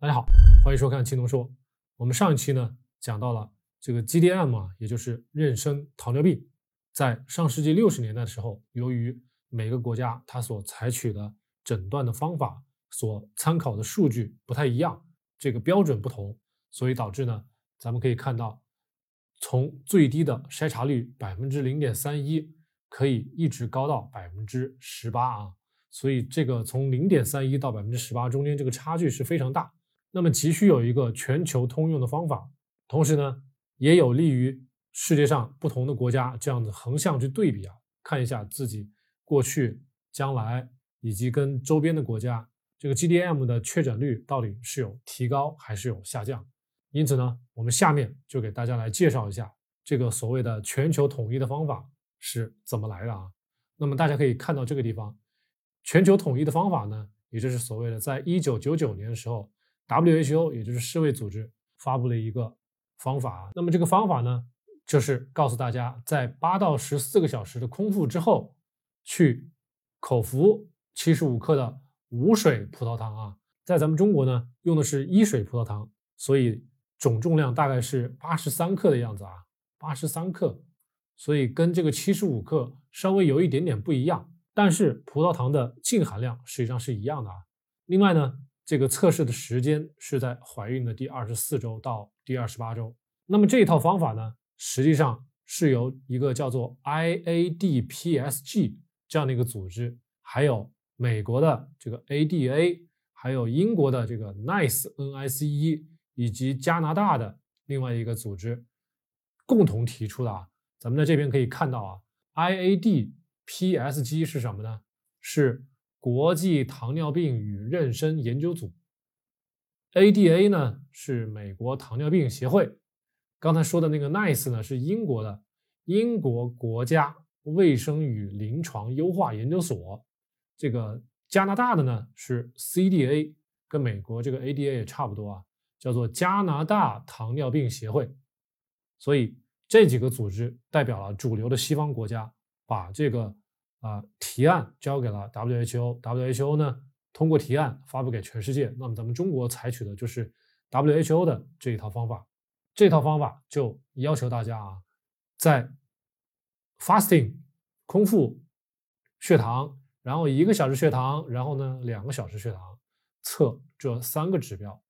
大家好，欢迎收看青龙说。我们上一期呢讲到了这个 GDM 啊，也就是妊娠糖尿病，在上世纪六十年代的时候，由于每个国家它所采取的诊断的方法、所参考的数据不太一样，这个标准不同，所以导致呢，咱们可以看到，从最低的筛查率百分之零点三一，可以一直高到百分之十八啊。所以这个从零点三一到百分之十八中间这个差距是非常大。那么急需有一个全球通用的方法，同时呢，也有利于世界上不同的国家这样子横向去对比啊，看一下自己过去、将来以及跟周边的国家这个 GDM 的确诊率到底是有提高还是有下降。因此呢，我们下面就给大家来介绍一下这个所谓的全球统一的方法是怎么来的啊。那么大家可以看到这个地方，全球统一的方法呢，也就是所谓的在一九九九年的时候。WHO 也就是世卫组织发布了一个方法，那么这个方法呢，就是告诉大家，在八到十四个小时的空腹之后，去口服七十五克的无水葡萄糖啊，在咱们中国呢，用的是一水葡萄糖，所以总重量大概是八十三克的样子啊，八十三克，所以跟这个七十五克稍微有一点点不一样，但是葡萄糖的净含量实际上是一样的啊。另外呢。这个测试的时间是在怀孕的第二十四周到第二十八周。那么这一套方法呢，实际上是由一个叫做 IADPSG 这样的一个组织，还有美国的这个 ADA，还有英国的这个 NICE NICE，以及加拿大的另外一个组织共同提出的啊。咱们在这边可以看到啊，IADPSG 是什么呢？是。国际糖尿病与妊娠研究组，ADA 呢是美国糖尿病协会，刚才说的那个 NICE 呢是英国的英国国家卫生与临床优化研究所，这个加拿大的呢是 CDA，跟美国这个 ADA 也差不多啊，叫做加拿大糖尿病协会，所以这几个组织代表了主流的西方国家，把这个。啊，提案交给了 WHO，WHO 呢通过提案发布给全世界。那么咱们中国采取的就是 WHO 的这一套方法，这套方法就要求大家啊，在 fasting 空腹血糖，然后一个小时血糖，然后呢两个小时血糖，测这三个指标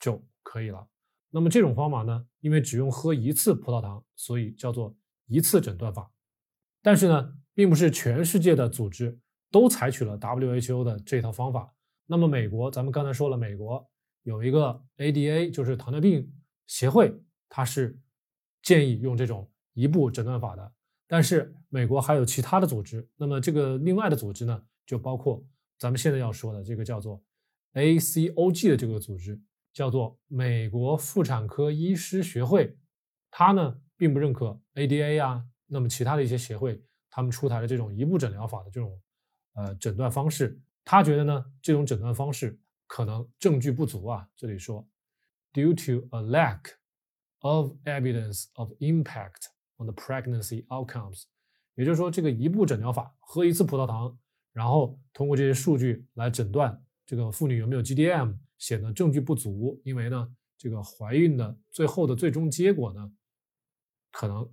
就可以了。那么这种方法呢，因为只用喝一次葡萄糖，所以叫做一次诊断法。但是呢。并不是全世界的组织都采取了 WHO 的这套方法。那么美国，咱们刚才说了，美国有一个 ADA，就是糖尿病协会，它是建议用这种一步诊断法的。但是美国还有其他的组织，那么这个另外的组织呢，就包括咱们现在要说的这个叫做 ACOG 的这个组织，叫做美国妇产科医师学会，它呢并不认可 ADA 啊，那么其他的一些协会。他们出台的这种一步诊疗法的这种呃诊断方式，他觉得呢，这种诊断方式可能证据不足啊。这里说，due to a lack of evidence of impact on the pregnancy outcomes，也就是说，这个一步诊疗法，喝一次葡萄糖，然后通过这些数据来诊断这个妇女有没有 GDM，显得证据不足，因为呢，这个怀孕的最后的最终结果呢，可能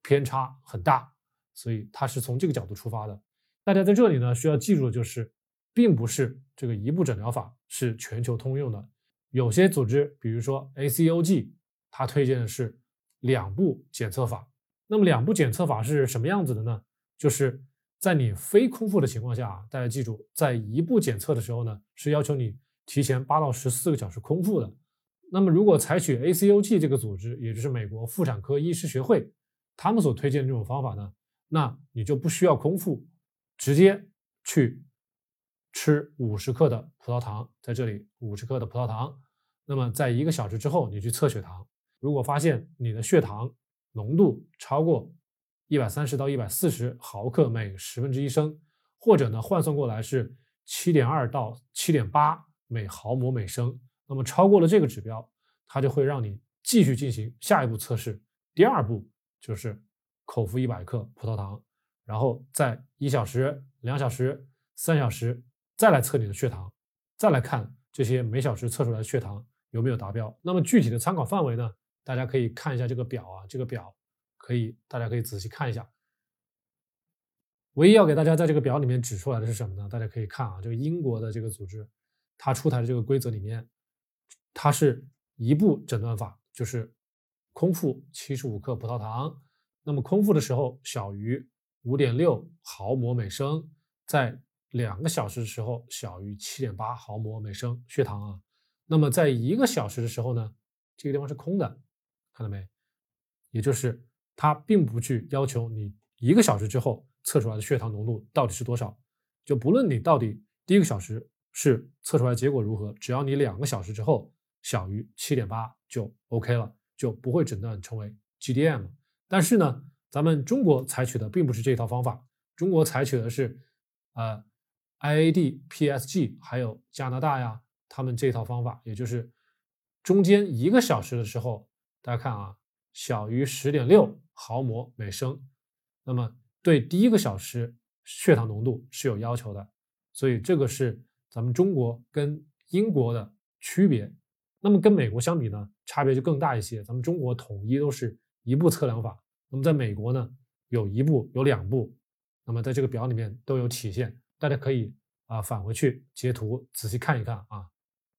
偏差很大。所以它是从这个角度出发的。大家在这里呢需要记住的就是，并不是这个一步诊疗法是全球通用的。有些组织，比如说 ACOG，它推荐的是两步检测法。那么两步检测法是什么样子的呢？就是在你非空腹的情况下啊，大家记住，在一步检测的时候呢，是要求你提前八到十四个小时空腹的。那么如果采取 ACOG 这个组织，也就是美国妇产科医师学会，他们所推荐的这种方法呢？那你就不需要空腹，直接去吃五十克的葡萄糖，在这里五十克的葡萄糖。那么在一个小时之后，你去测血糖，如果发现你的血糖浓度超过一百三十到一百四十毫克每十分之一升，或者呢换算过来是七点二到七点八每毫摩每升，那么超过了这个指标，它就会让你继续进行下一步测试。第二步就是。口服一百克葡萄糖，然后在一小时、两小时、三小时再来测你的血糖，再来看这些每小时测出来的血糖有没有达标。那么具体的参考范围呢，大家可以看一下这个表啊，这个表可以大家可以仔细看一下。唯一要给大家在这个表里面指出来的是什么呢？大家可以看啊，这个英国的这个组织，它出台的这个规则里面，它是一步诊断法，就是空腹七十五克葡萄糖，那么空腹的时候小于五点六毫摩每升，在两个小时的时候小于七点八毫摩每升血糖啊，那么在一个小时的时候呢，这个地方是空的，看到没？也就是它并不去要求你一个小时之后。测出来的血糖浓度到底是多少？就不论你到底第一个小时是测出来结果如何，只要你两个小时之后小于七点八就 OK 了，就不会诊断成为 GDM。但是呢，咱们中国采取的并不是这套方法，中国采取的是呃 IAD、PSG，还有加拿大呀，他们这套方法，也就是中间一个小时的时候，大家看啊，小于十点六毫摩每升，那么。对第一个小时血糖浓度是有要求的，所以这个是咱们中国跟英国的区别。那么跟美国相比呢，差别就更大一些。咱们中国统一都是一步测量法，那么在美国呢，有一步有两步，那么在这个表里面都有体现，大家可以啊返回去截图仔细看一看啊。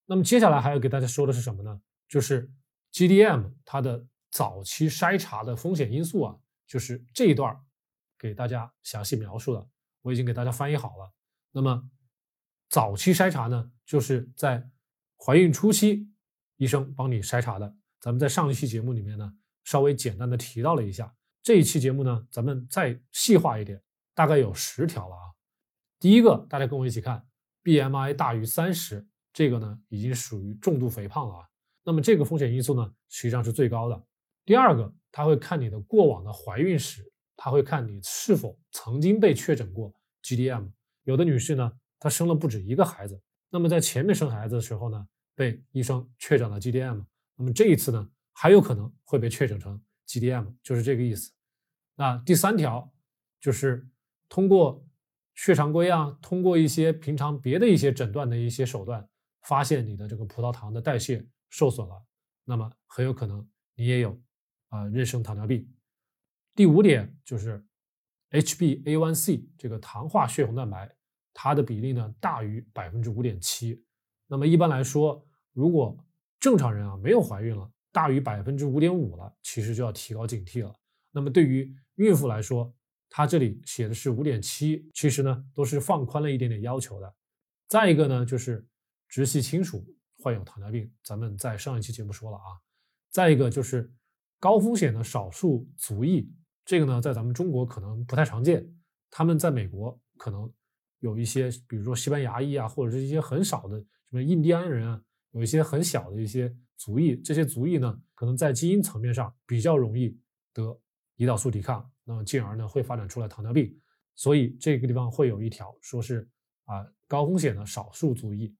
那么接下来还要给大家说的是什么呢？就是 GDM 它的早期筛查的风险因素啊，就是这一段。给大家详细描述了，我已经给大家翻译好了。那么早期筛查呢，就是在怀孕初期，医生帮你筛查的。咱们在上一期节目里面呢，稍微简单的提到了一下。这一期节目呢，咱们再细化一点，大概有十条了啊。第一个，大家跟我一起看，BMI 大于三十，这个呢已经属于重度肥胖了啊。那么这个风险因素呢，实际上是最高的。第二个，他会看你的过往的怀孕史。他会看你是否曾经被确诊过 GDM。有的女士呢，她生了不止一个孩子，那么在前面生孩子的时候呢，被医生确诊了 GDM，那么这一次呢，还有可能会被确诊成 GDM，就是这个意思。那第三条就是通过血常规啊，通过一些平常别的一些诊断的一些手段，发现你的这个葡萄糖的代谢受损了，那么很有可能你也有啊妊娠糖尿病。第五点就是 HbA1c 这个糖化血红蛋白，它的比例呢大于百分之五点七。那么一般来说，如果正常人啊没有怀孕了，大于百分之五点五了，其实就要提高警惕了。那么对于孕妇来说，它这里写的是五点七，其实呢都是放宽了一点点要求的。再一个呢就是直系亲属患有糖尿病，咱们在上一期节目说了啊。再一个就是高风险的少数族裔。这个呢，在咱们中国可能不太常见，他们在美国可能有一些，比如说西班牙裔啊，或者是一些很少的什么印第安人啊，有一些很小的一些族裔，这些族裔呢，可能在基因层面上比较容易得胰岛素抵抗，那么进而呢会发展出来糖尿病，所以这个地方会有一条说是啊高风险的少数族裔。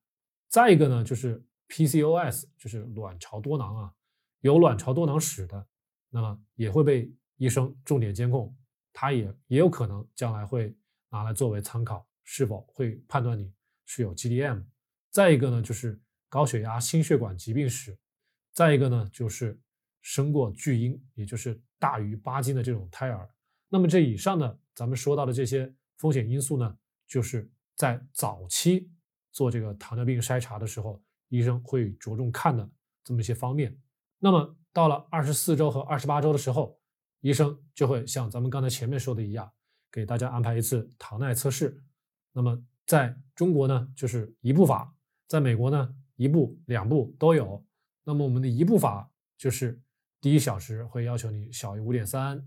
再一个呢，就是 PCOS，就是卵巢多囊啊，有卵巢多囊史的，那么也会被。医生重点监控，他也也有可能将来会拿来作为参考，是否会判断你是有 GDM。再一个呢，就是高血压、心血管疾病史；再一个呢，就是生过巨婴，也就是大于八斤的这种胎儿。那么这以上呢咱们说到的这些风险因素呢，就是在早期做这个糖尿病筛查的时候，医生会着重看的这么一些方面。那么到了二十四周和二十八周的时候，医生就会像咱们刚才前面说的一样，给大家安排一次糖耐测试。那么在中国呢，就是一步法；在美国呢，一步、两步都有。那么我们的一步法就是第一小时会要求你小于五点三，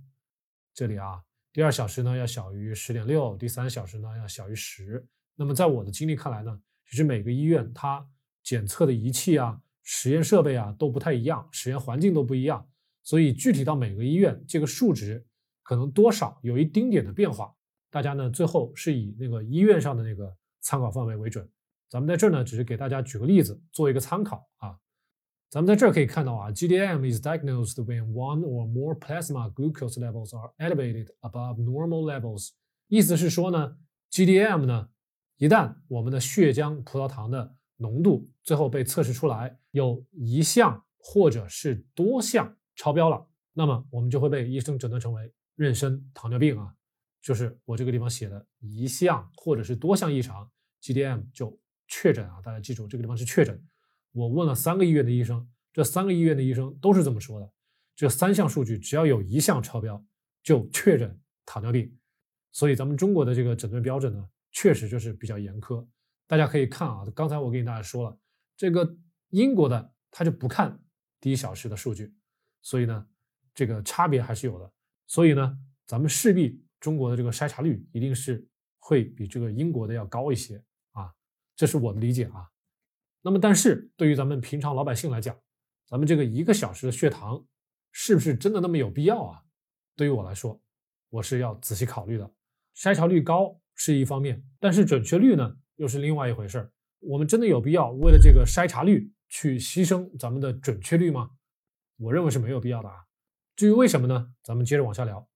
这里啊；第二小时呢要小于十点六，第三小时呢要小于十。那么在我的经历看来呢，其实每个医院它检测的仪器啊、实验设备啊都不太一样，实验环境都不一样。所以具体到每个医院，这个数值可能多少有一丁点的变化。大家呢最后是以那个医院上的那个参考范围为准。咱们在这儿呢只是给大家举个例子，做一个参考啊。咱们在这儿可以看到啊，GDM is diagnosed when one or more plasma glucose levels are elevated above normal levels。意思是说呢，GDM 呢，一旦我们的血浆葡萄糖的浓度最后被测试出来有一项或者是多项超标了，那么我们就会被医生诊断成为妊娠糖尿病啊，就是我这个地方写的一项或者是多项异常，GDM 就确诊啊。大家记住，这个地方是确诊。我问了三个医院的医生，这三个医院的医生都是这么说的。这三项数据只要有一项超标，就确诊糖尿病。所以咱们中国的这个诊断标准呢，确实就是比较严苛。大家可以看啊，刚才我给大家说了，这个英国的他就不看第一小时的数据，所以呢，这个差别还是有的。所以呢，咱们势必中国的这个筛查率一定是会比这个英国的要高一些，这是我的理解啊。那么，但是对于咱们平常老百姓来讲，咱们这个一个小时的血糖是不是真的那么有必要啊？对于我来说，我是要仔细考虑的。筛查率高是一方面，但是准确率呢又是另外一回事儿。我们真的有必要为了这个筛查率去牺牲咱们的准确率吗？我认为是没有必要的啊。至于为什么呢？咱们接着往下聊。